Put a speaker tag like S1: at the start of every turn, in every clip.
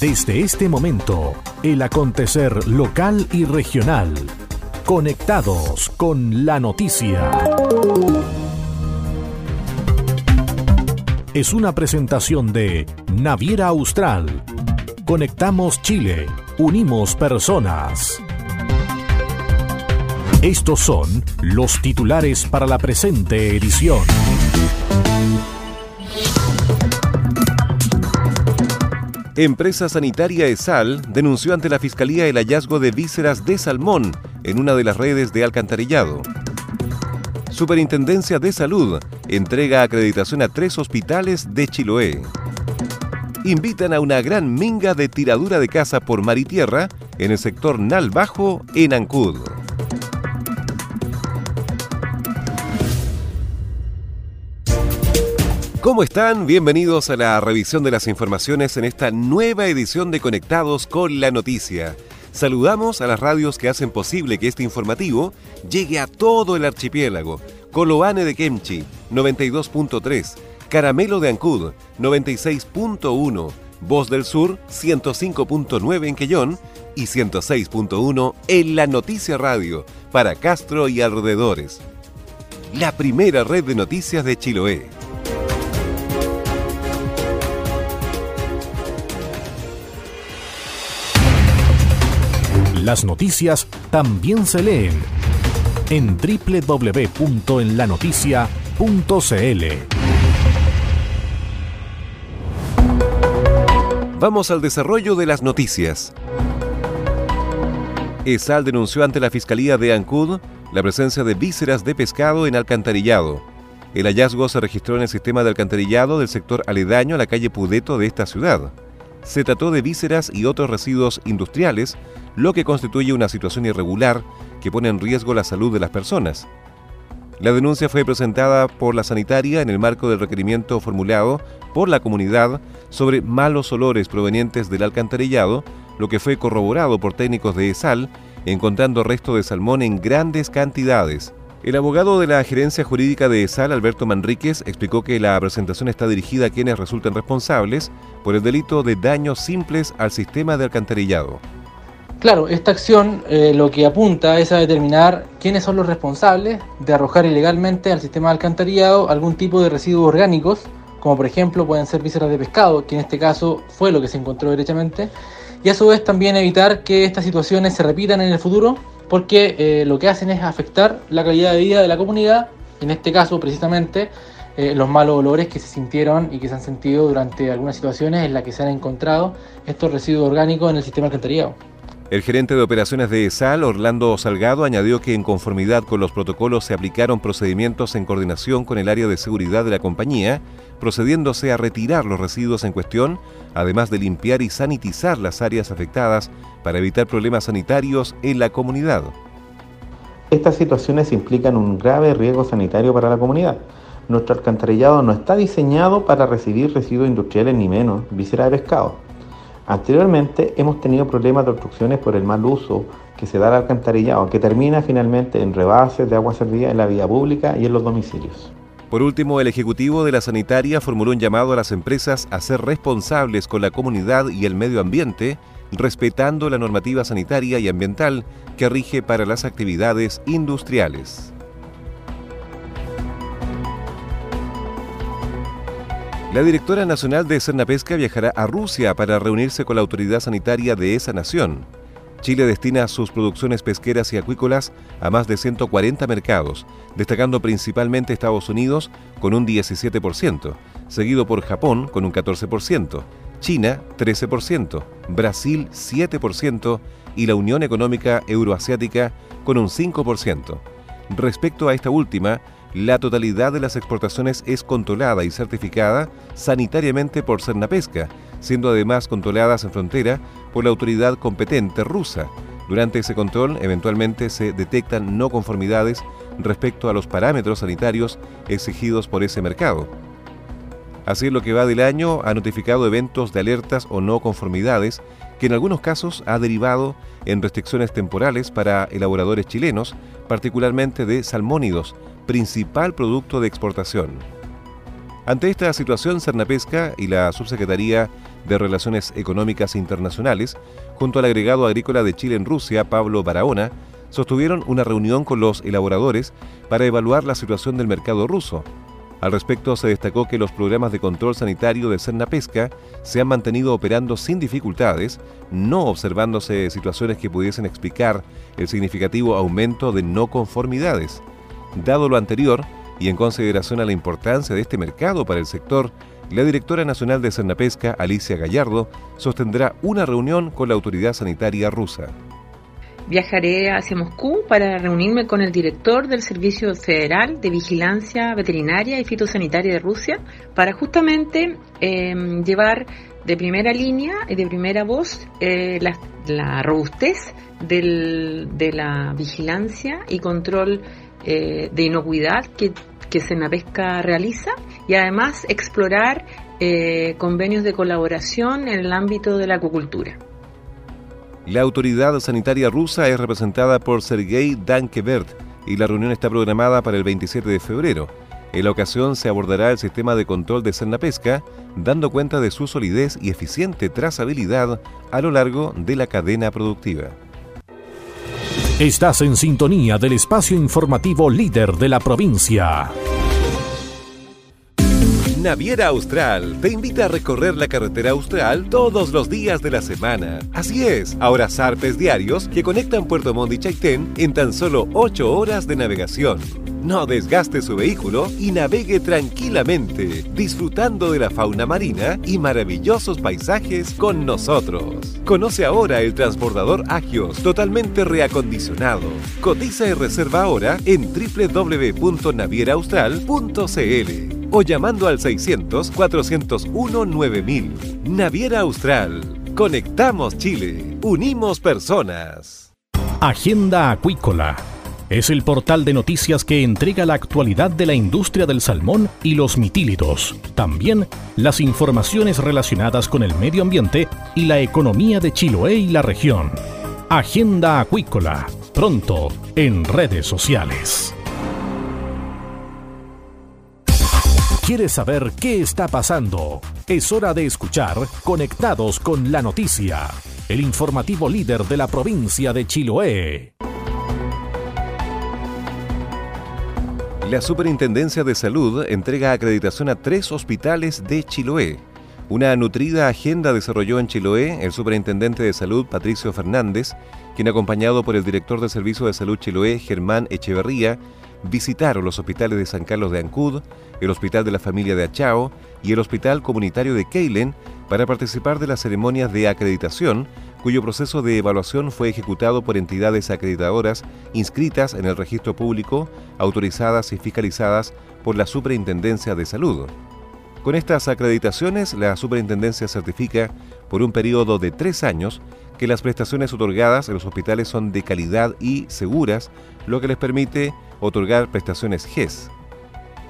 S1: Desde este momento, el acontecer local y regional. Conectados con la noticia. Es una presentación de Naviera Austral. Conectamos Chile. Unimos personas. Estos son los titulares para la presente edición.
S2: Empresa Sanitaria ESAL denunció ante la Fiscalía el hallazgo de vísceras de salmón en una de las redes de alcantarillado. Superintendencia de Salud entrega acreditación a tres hospitales de Chiloé. Invitan a una gran minga de tiradura de casa por mar y tierra en el sector Nal Bajo, en Ancud. ¿Cómo están? Bienvenidos a la revisión de las informaciones en esta nueva edición de Conectados con la Noticia. Saludamos a las radios que hacen posible que este informativo llegue a todo el archipiélago. Coloane de Kemchi, 92.3, Caramelo de Ancud, 96.1, Voz del Sur, 105.9 en Quellón y 106.1 en La Noticia Radio, para Castro y alrededores. La primera red de noticias de Chiloé.
S1: Las noticias también se leen en www.enlanoticia.cl.
S2: Vamos al desarrollo de las noticias. ESAL denunció ante la Fiscalía de Ancud la presencia de vísceras de pescado en alcantarillado. El hallazgo se registró en el sistema de alcantarillado del sector aledaño a la calle Pudeto de esta ciudad. Se trató de vísceras y otros residuos industriales lo que constituye una situación irregular que pone en riesgo la salud de las personas. La denuncia fue presentada por la sanitaria en el marco del requerimiento formulado por la comunidad sobre malos olores provenientes del alcantarillado, lo que fue corroborado por técnicos de ESAL, encontrando resto de salmón en grandes cantidades. El abogado de la gerencia jurídica de ESAL, Alberto Manríquez, explicó que la presentación está dirigida a quienes resulten responsables por el delito de daños simples al sistema de alcantarillado.
S3: Claro, esta acción eh, lo que apunta es a determinar quiénes son los responsables de arrojar ilegalmente al sistema de alcantarillado algún tipo de residuos orgánicos, como por ejemplo pueden ser vísceras de pescado, que en este caso fue lo que se encontró derechamente, y a su vez también evitar que estas situaciones se repitan en el futuro, porque eh, lo que hacen es afectar la calidad de vida de la comunidad, en este caso precisamente eh, los malos olores que se sintieron y que se han sentido durante algunas situaciones en las que se han encontrado estos residuos orgánicos en el sistema alcantarillado.
S2: El gerente de operaciones de ESAL, Orlando Salgado, añadió que en conformidad con los protocolos se aplicaron procedimientos en coordinación con el área de seguridad de la compañía, procediéndose a retirar los residuos en cuestión, además de limpiar y sanitizar las áreas afectadas para evitar problemas sanitarios en la comunidad.
S4: Estas situaciones implican un grave riesgo sanitario para la comunidad. Nuestro alcantarillado no está diseñado para recibir residuos industriales ni menos visera de pescado. Anteriormente hemos tenido problemas de obstrucciones por el mal uso que se da al alcantarillado, que termina finalmente en rebases de agua servida en la vía pública y en los domicilios.
S2: Por último, el Ejecutivo de la Sanitaria formuló un llamado a las empresas a ser responsables con la comunidad y el medio ambiente, respetando la normativa sanitaria y ambiental que rige para las actividades industriales. La directora nacional de Cernapesca viajará a Rusia para reunirse con la autoridad sanitaria de esa nación. Chile destina sus producciones pesqueras y acuícolas a más de 140 mercados, destacando principalmente Estados Unidos con un 17%, seguido por Japón con un 14%, China 13%, Brasil 7% y la Unión Económica Euroasiática con un 5%. Respecto a esta última, la totalidad de las exportaciones es controlada y certificada sanitariamente por Cernapesca, siendo además controladas en frontera por la autoridad competente rusa. Durante ese control, eventualmente se detectan no conformidades respecto a los parámetros sanitarios exigidos por ese mercado. Así lo que va del año ha notificado eventos de alertas o no conformidades que en algunos casos ha derivado en restricciones temporales para elaboradores chilenos, particularmente de salmónidos, principal producto de exportación. Ante esta situación, Cernapesca y la Subsecretaría de Relaciones Económicas Internacionales, junto al agregado agrícola de Chile en Rusia, Pablo Barahona, sostuvieron una reunión con los elaboradores para evaluar la situación del mercado ruso. Al respecto, se destacó que los programas de control sanitario de Cerna Pesca se han mantenido operando sin dificultades, no observándose situaciones que pudiesen explicar el significativo aumento de no conformidades. Dado lo anterior, y en consideración a la importancia de este mercado para el sector, la directora nacional de Cernapesca, Alicia Gallardo, sostendrá una reunión con la autoridad sanitaria rusa.
S5: Viajaré hacia Moscú para reunirme con el director del Servicio Federal de Vigilancia Veterinaria y Fitosanitaria de Rusia para justamente em, llevar de primera línea y de primera voz eh, la, robustez de la vigilancia y control eh, de inocuidad que que Senapesca realiza y además explorar eh, convenios de colaboración en el ámbito de la acuicultura.
S2: La autoridad sanitaria rusa es representada por Sergei Dankevert y la reunión está programada para el 27 de febrero. En la ocasión se abordará el sistema de control de Pesca, dando cuenta de su solidez y eficiente trazabilidad a lo largo de la cadena productiva.
S1: Estás en sintonía del espacio informativo líder de la provincia.
S2: Naviera Austral te invita a recorrer la carretera austral todos los días de la semana. Así es, ahora zarpes diarios que conectan Puerto Montt y Chaitén en tan solo 8 horas de navegación. No desgaste su vehículo y navegue tranquilamente, disfrutando de la fauna marina y maravillosos paisajes con nosotros. Conoce ahora el transbordador Agios, totalmente reacondicionado. Cotiza y reserva ahora en www.navieraaustral.cl o llamando al 600-401-9000. Naviera Austral. Conectamos Chile. Unimos personas.
S1: Agenda Acuícola. Es el portal de noticias que entrega la actualidad de la industria del salmón y los mitílidos. También las informaciones relacionadas con el medio ambiente y la economía de Chiloé y la región. Agenda Acuícola. Pronto en redes sociales. ¿Quieres saber qué está pasando? Es hora de escuchar Conectados con la Noticia, el informativo líder de la provincia de Chiloé.
S2: La Superintendencia de Salud entrega acreditación a tres hospitales de Chiloé. Una nutrida agenda desarrolló en Chiloé el superintendente de salud Patricio Fernández, quien acompañado por el director del Servicio de Salud Chiloé Germán Echeverría, visitaron los hospitales de San Carlos de Ancud, el Hospital de la Familia de Achao y el Hospital Comunitario de Keilen para participar de las ceremonias de acreditación, cuyo proceso de evaluación fue ejecutado por entidades acreditadoras inscritas en el registro público, autorizadas y fiscalizadas por la Superintendencia de Salud. Con estas acreditaciones, la Superintendencia certifica por un periodo de tres años que las prestaciones otorgadas en los hospitales son de calidad y seguras, lo que les permite otorgar prestaciones GES.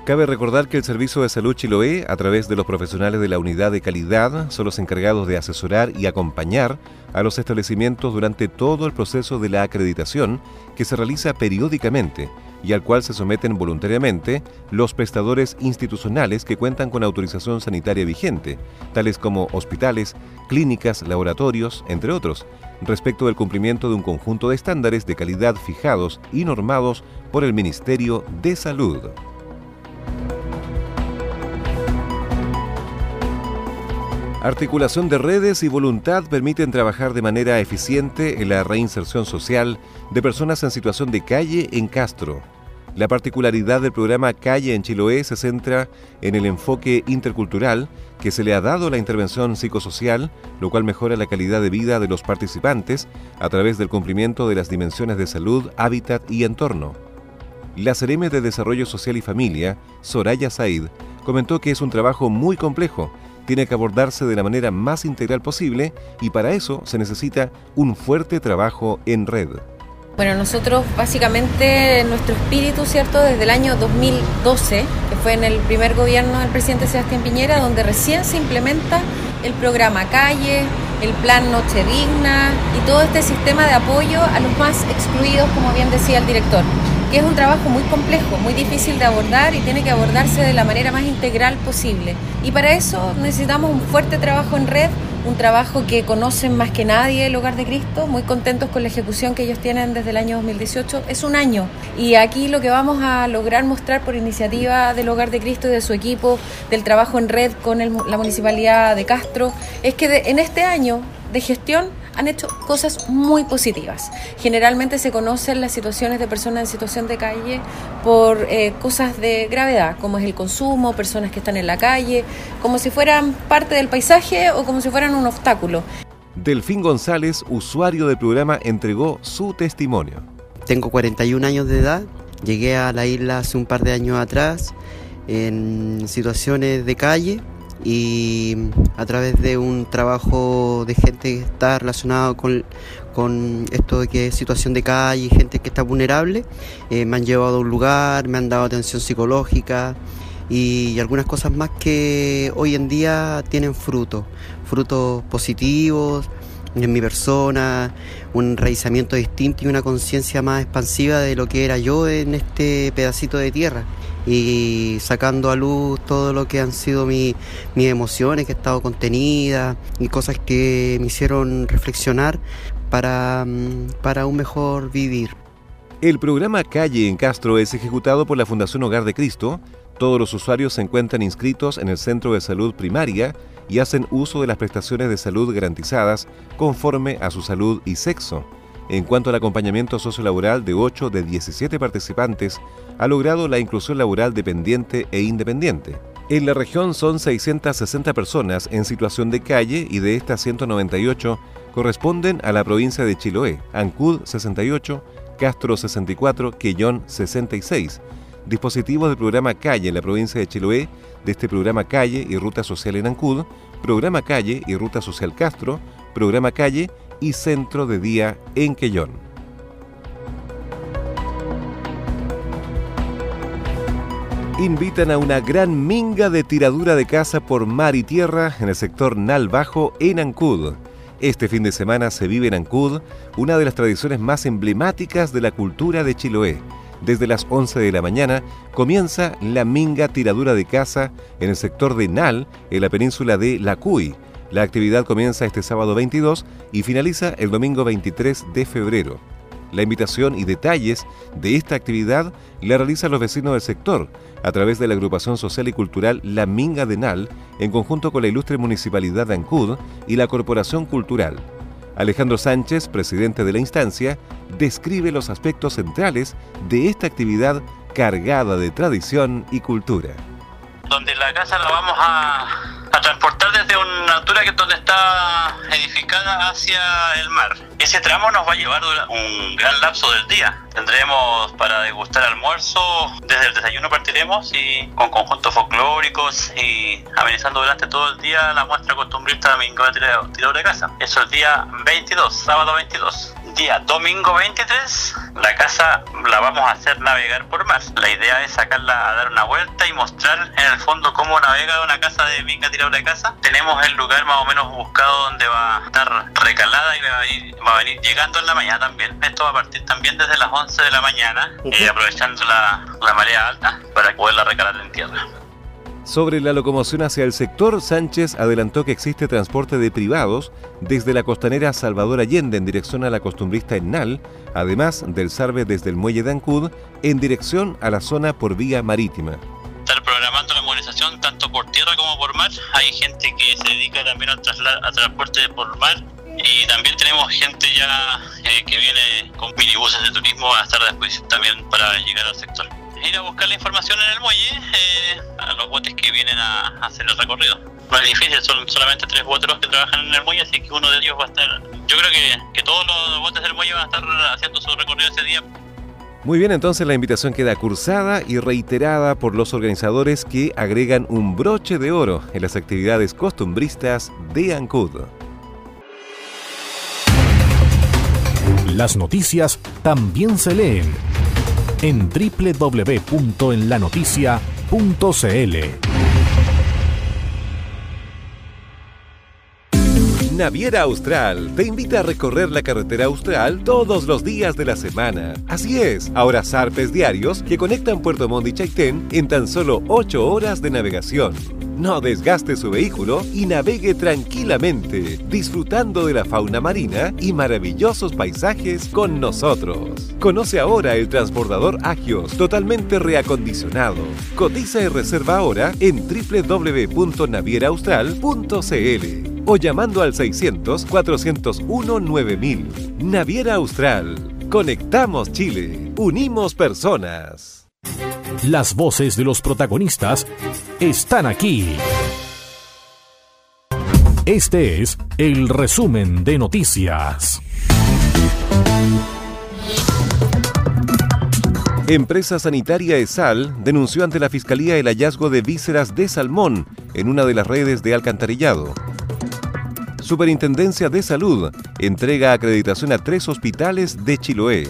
S2: Cabe recordar que el Servicio de Salud Chiloé, a través de los profesionales de la unidad de calidad, son los encargados de asesorar y acompañar a los establecimientos durante todo el proceso de la acreditación que se realiza periódicamente y al cual se someten voluntariamente los prestadores institucionales que cuentan con autorización sanitaria vigente, tales como hospitales, clínicas, laboratorios, entre otros, respecto del cumplimiento de un conjunto de estándares de calidad fijados y normados por el Ministerio de Salud. Articulación de redes y voluntad permiten trabajar de manera eficiente en la reinserción social de personas en situación de calle en Castro. La particularidad del programa Calle en Chiloé se centra en el enfoque intercultural que se le ha dado la intervención psicosocial, lo cual mejora la calidad de vida de los participantes a través del cumplimiento de las dimensiones de salud, hábitat y entorno. La Cereme de Desarrollo Social y Familia, Soraya Said, comentó que es un trabajo muy complejo tiene que abordarse de la manera más integral posible y para eso se necesita un fuerte trabajo en red.
S6: Bueno, nosotros básicamente nuestro espíritu, ¿cierto? Desde el año 2012, que fue en el primer gobierno del presidente Sebastián Piñera, donde recién se implementa el programa Calle, el plan Noche Digna y todo este sistema de apoyo a los más excluidos, como bien decía el director que es un trabajo muy complejo, muy difícil de abordar y tiene que abordarse de la manera más integral posible. Y para eso necesitamos un fuerte trabajo en red, un trabajo que conocen más que nadie el Hogar de Cristo, muy contentos con la ejecución que ellos tienen desde el año 2018. Es un año y aquí lo que vamos a lograr mostrar por iniciativa del Hogar de Cristo y de su equipo, del trabajo en red con la Municipalidad de Castro, es que en este año de gestión han hecho cosas muy positivas. Generalmente se conocen las situaciones de personas en situación de calle por eh, cosas de gravedad, como es el consumo, personas que están en la calle, como si fueran parte del paisaje o como si fueran un obstáculo.
S2: Delfín González, usuario del programa, entregó su testimonio.
S7: Tengo 41 años de edad, llegué a la isla hace un par de años atrás en situaciones de calle y a través de un trabajo de gente que está relacionado con, esto de que es situación de calle, gente que está vulnerable, eh, me han llevado a un lugar, me han dado atención psicológica y, algunas cosas más que hoy en día tienen frutos, frutos positivos en mi persona, un enraizamiento distinto y una conciencia más expansiva de lo que era yo en este pedacito de tierra y sacando a luz todo lo que han sido mis emociones que he estado contenidas y cosas que me hicieron reflexionar para, mm, para un mejor vivir.
S2: El programa Calle en Castro es ejecutado por la Fundación Hogar de Cristo. Todos los usuarios se encuentran inscritos en el Centro de Salud Primaria y hacen uso de las prestaciones de salud garantizadas conforme a su salud y sexo. En cuanto al acompañamiento sociolaboral de 8 de 17 participantes, ha logrado la inclusión laboral dependiente e independiente. En la región son 660 personas en situación de calle y de estas 198 corresponden a la provincia de Chiloé, Ancud 68, Castro 64, Quellón 66. Dispositivos del programa Calle en la provincia de Chiloé, de este programa Calle y Ruta Social en Ancud, programa Calle y Ruta Social Castro, programa Calle y Centro de Día en Quellón. Invitan a una gran minga de tiradura de caza por mar y tierra en el sector Nal Bajo en Ancud. Este fin de semana se vive en Ancud una de las tradiciones más emblemáticas de la cultura de Chiloé. Desde las 11 de la mañana comienza la minga tiradura de caza en el sector de Nal, en la península de Lacuy, la actividad comienza este sábado 22 y finaliza el domingo 23 de febrero. La invitación y detalles de esta actividad la realizan los vecinos del sector a través de la agrupación social y cultural La Minga de Nal, en conjunto con la ilustre municipalidad de Ancud y la Corporación Cultural. Alejandro Sánchez, presidente de la instancia, describe los aspectos centrales de esta actividad cargada de tradición y cultura.
S8: Donde la casa la vamos a transportar desde una altura que donde está edificada hacia el mar. Ese tramo nos va a llevar un gran lapso del día. Tendremos para degustar almuerzo, desde el desayuno partiremos y con conjuntos folclóricos y amenizando durante todo el día la muestra costumbrista Domingo de Tirador de Casa. Eso es el día 22, sábado 22 día domingo 23, la casa la vamos a hacer navegar por mar. La idea es sacarla a dar una vuelta y mostrar en el fondo cómo navega una casa de minga tirada de casa. Tenemos el lugar más o menos buscado donde va a estar recalada y va a venir, llegando en la mañana también. Esto va a partir también desde las 11 de la mañana, eh, aprovechando la, la marea alta para poderla recalar en tierra.
S2: Sobre la locomoción hacia el sector, Sánchez adelantó que existe transporte de privados desde la costanera Salvador Allende en dirección a la costumbrista Ennal, además del Sarve desde el muelle de Ancud en dirección a la zona por vía marítima.
S8: Estar programando la movilización tanto por tierra como por mar. Hay gente que se dedica también al, transporte por mar y también tenemos gente ya eh, que viene con minibuses de turismo a estar disposición también para llegar al sector ir a buscar la información en el muelle eh, a los botes que vienen a, hacer el recorrido. No es difícil, son solamente tres botes los que trabajan en el muelle, así que uno de ellos va a estar. Yo creo que, que todos los botes del muelle van a estar haciendo su recorrido ese día.
S2: Muy bien, entonces la invitación queda cursada y reiterada por los organizadores que agregan un broche de oro en las actividades costumbristas de Ancud.
S1: Las noticias también se leen en www.enlanoticia.cl.
S2: Naviera Austral te invita a recorrer la carretera austral todos los días de la semana. Así es, ahora zarpes diarios que conectan Puerto Montt y Chaitén en tan solo 8 horas de navegación. No desgaste su vehículo y navegue tranquilamente, disfrutando de la fauna marina y maravillosos paisajes con nosotros. Conoce ahora el transbordador Agios, totalmente reacondicionado. Cotiza y reserva ahora en www.navieraustral.cl o llamando al 600-401-9000. Naviera Austral. Conectamos Chile. Unimos personas.
S1: Las voces de los protagonistas están aquí. Este es el resumen de noticias.
S2: Empresa Sanitaria ESAL denunció ante la Fiscalía el hallazgo de vísceras de salmón en una de las redes de alcantarillado. Superintendencia de Salud entrega acreditación a tres hospitales de Chiloé.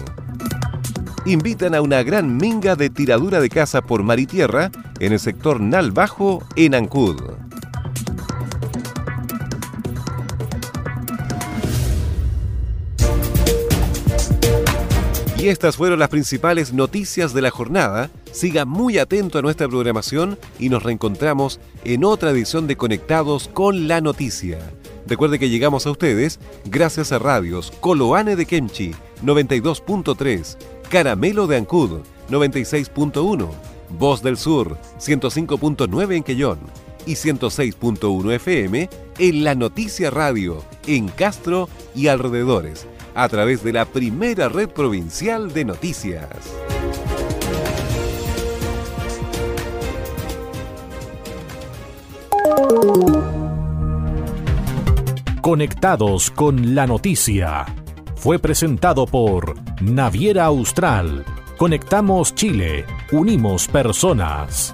S2: Invitan a una gran minga de tiradura de caza por mar y tierra en el sector Nal Bajo, en Ancud. Y estas fueron las principales noticias de la jornada. Siga muy atento a nuestra programación y nos reencontramos en otra edición de Conectados con la Noticia. Recuerde que llegamos a ustedes gracias a radios Coloane de Kemchi 92.3, Caramelo de Ancud 96.1, Voz del Sur 105.9 en Quellón y 106.1 FM en La Noticia Radio en Castro y alrededores a través de la primera red provincial de noticias.
S1: Conectados con la noticia. Fue presentado por Naviera Austral. Conectamos Chile. Unimos personas.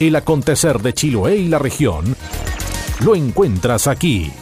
S1: El acontecer de Chiloé y la región lo encuentras aquí.